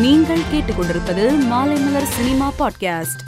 நீங்கள் கேட்டுக்கொண்டிருப்பது Maalaimalar cinema podcast.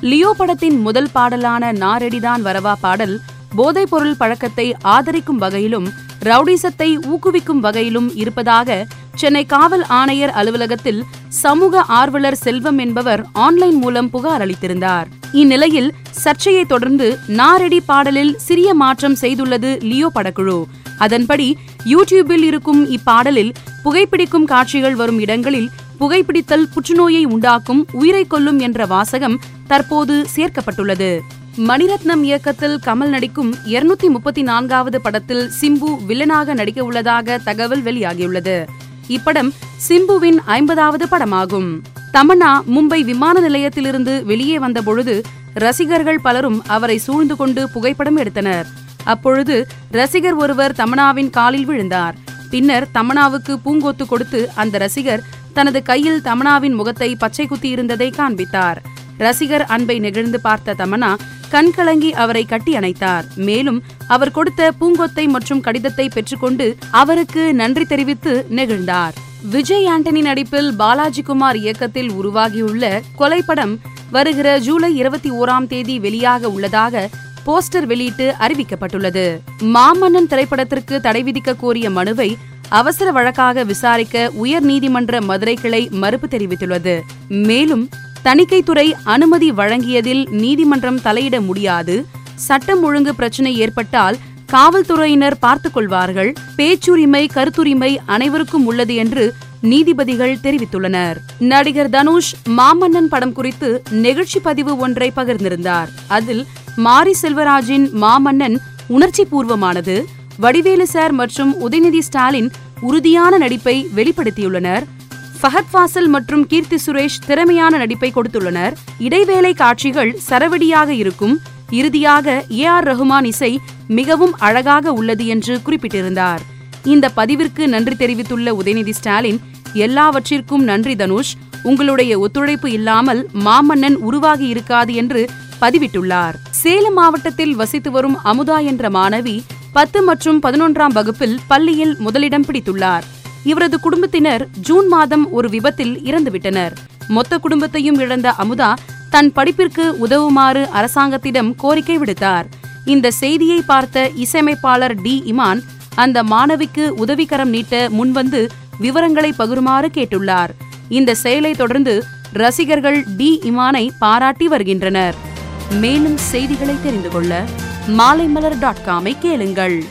Leo படத்தின் முதல் பாடலான நாரெடிதான் வரவா பாடல் போதைப் பொருள் பழக்கத்தை ஆதரிக்கும் வகையிலும் ரவுடிசத்தை ஊக்குவிக்கும் வகையிலும் இருப்பதாக சென்னை காவல் ஆணையர் அலுவலகத்தில் சமூக ஆர்வலர் செல்வம் என்பவர் ஆன்லைன் மூலம் புகார் அளித்திருந்தார். இந்நிலையில் சர்ச்சையை தொடர்ந்து நாரெடி பாடலில் சிறிய மாற்றம் செய்துள்ளது லியோ படக்குழு. அதன்படி யூடியூபில் இருக்கும் இப்பாடலில் புகைப்பிடிக்கும் காட்சிகள் வரும் இடங்களில் புகைப்பிடித்தல் புற்றுநோயை உண்டாக்கும் உயிரை கொல்லும் என்ற வாசகம் தற்போது சேர்க்கப்பட்டுள்ளது. மணிரத்னம் இயக்கத்தில் கமல் நடிக்கும் இருநூத்தி முப்பத்தி நான்காவது படத்தில் சிம்பு வில்லனாக நடிக்க உள்ளதாக தகவல் வெளியாகியுள்ளது. இப்படம் சிம்புவின் ஐம்பதாவது படமாகும். தமன்னா மும்பை விமான நிலையத்திலிருந்து வெளியே வந்தபொழுது ரசிகர்கள் பலரும் அவரை சூழ்ந்து கொண்டு புகைப்படம் எடுத்தனர். அப்பொழுது ரசிகர் ஒருவர் தமனாவின் காலில் விழுந்தார். பின்னர் தமனாவுக்கு பூங்கொத்து கொடுத்து அந்த ரசிகர் தனது கையில் தமனாவின் முகத்தை பச்சை குத்தி இருந்ததை காண்பித்தார். ரசிகர் அன்பை நெகிழ்ந்து பார்த்த தமனா கண்கலங்கி அவரை கட்டி அணைத்தார். மேலும் அவர் கொடுத்த பூங்கொத்தை மற்றும் கடிதத்தை பெற்றுக்கொண்டு அவருக்கு நன்றி தெரிவித்து நெகிழ்ந்தார். விஜய் ஆண்டனி நடிப்பில் பாலாஜி குமார் இயக்கத்தில் உருவாகியுள்ள கொலைப்படம் வருகிற ஜூலை இருபத்தி ஓராம் தேதி வெளியாக உள்ளதாக போஸ்டர் வெளியிட்டு அறிவிக்கப்பட்டுள்ளது. மாமன்னன் திரைப்படத்திற்கு தடை விதிக்க கோரிய மனுவை அவசர வழக்காக விசாரிக்க உயர் நீதிமன்ற மதுரை கிளை மறுப்பு தெரிவித்துள்ளது. மேலும் தணிக்கைத்துறை அனுமதி வழங்கியதில் நீதிமன்றம் தலையிட முடியாது. சட்டம் ஒழுங்கு பிரச்சினை ஏற்பட்டால் காவல்துறையினர் பார்த்துக் கொள்வார்கள். பேச்சுரிமை கருத்துரிமை அனைவருக்கும் உள்ளது என்று நீதிபதிகள் தெரிவித்துள்ளனர். நடிகர் தனுஷ் மாமன்னன் படம் குறித்து நெகிழ்ச்சி பதிவு ஒன்றை பகிர்ந்திருந்தார். அதில் மாரி செல்வராஜின் மாமன்னன் உணர்ச்சி பூர்வமானது வடிவேலு சார் மற்றும் உதயநிதி ஸ்டாலின் உறுதியான நடிப்பை வெளிப்படுத்தியுள்ளனர். ஃபஹத் ஃபாசல் மற்றும் கீர்த்தி சுரேஷ் திறமையான நடிப்பை கொடுத்துள்ளனர். இடைவேளை காட்சிகள் சரவடியாக இருக்கும். இறுதியாக ஏ ஆர் ரஹ்மான் இசை மிகவும் அழகாக உள்ளது என்று குறிப்பிட்டிருந்தார். இந்த பதிவிற்கு நன்றி தெரிவித்துள்ள உதயநிதி ஸ்டாலின் எல்லாவற்றிற்கும் நன்றி தனுஷ். உங்களுடைய ஒத்துழைப்பு இல்லாமல் மாமன்னன் உருவாகி இருக்காது என்று பதிவிட்டுள்ளார். சேலம் மாவட்டத்தில் வசித்து வரும் அமுதா என்ற மாணவி பத்து மற்றும் பதினொன்றாம் வகுப்பில் பள்ளியில் முதலிடம் பிடித்துள்ளார். இவரது குடும்பத்தினர் ஜூன் மாதம் ஒரு விபத்தில் இறந்துவிட்டனர். மொத்த குடும்பத்தையும் இழந்த அமுதா தன் படிப்பிற்கு உதவுமாறு அரசாங்கத்திடம் கோரிக்கை விடுத்தார். இந்த செய்தியை பார்த்த இசையமைப்பாளர் டி. இமான் அந்த மாணவிக்கு உதவிக்கரம் நீட்ட முன்வந்து விவரங்களை பகிருமாறு கேட்டுள்ளார். இந்த செயலை தொடர்ந்து ரசிகர்கள் டி. இமானை பாராட்டி வருகின்றனர். மேலும் செய்திகளை தெரிந்து கொள்ள மாலைமலர் டாட் காமை கேளுங்கள்.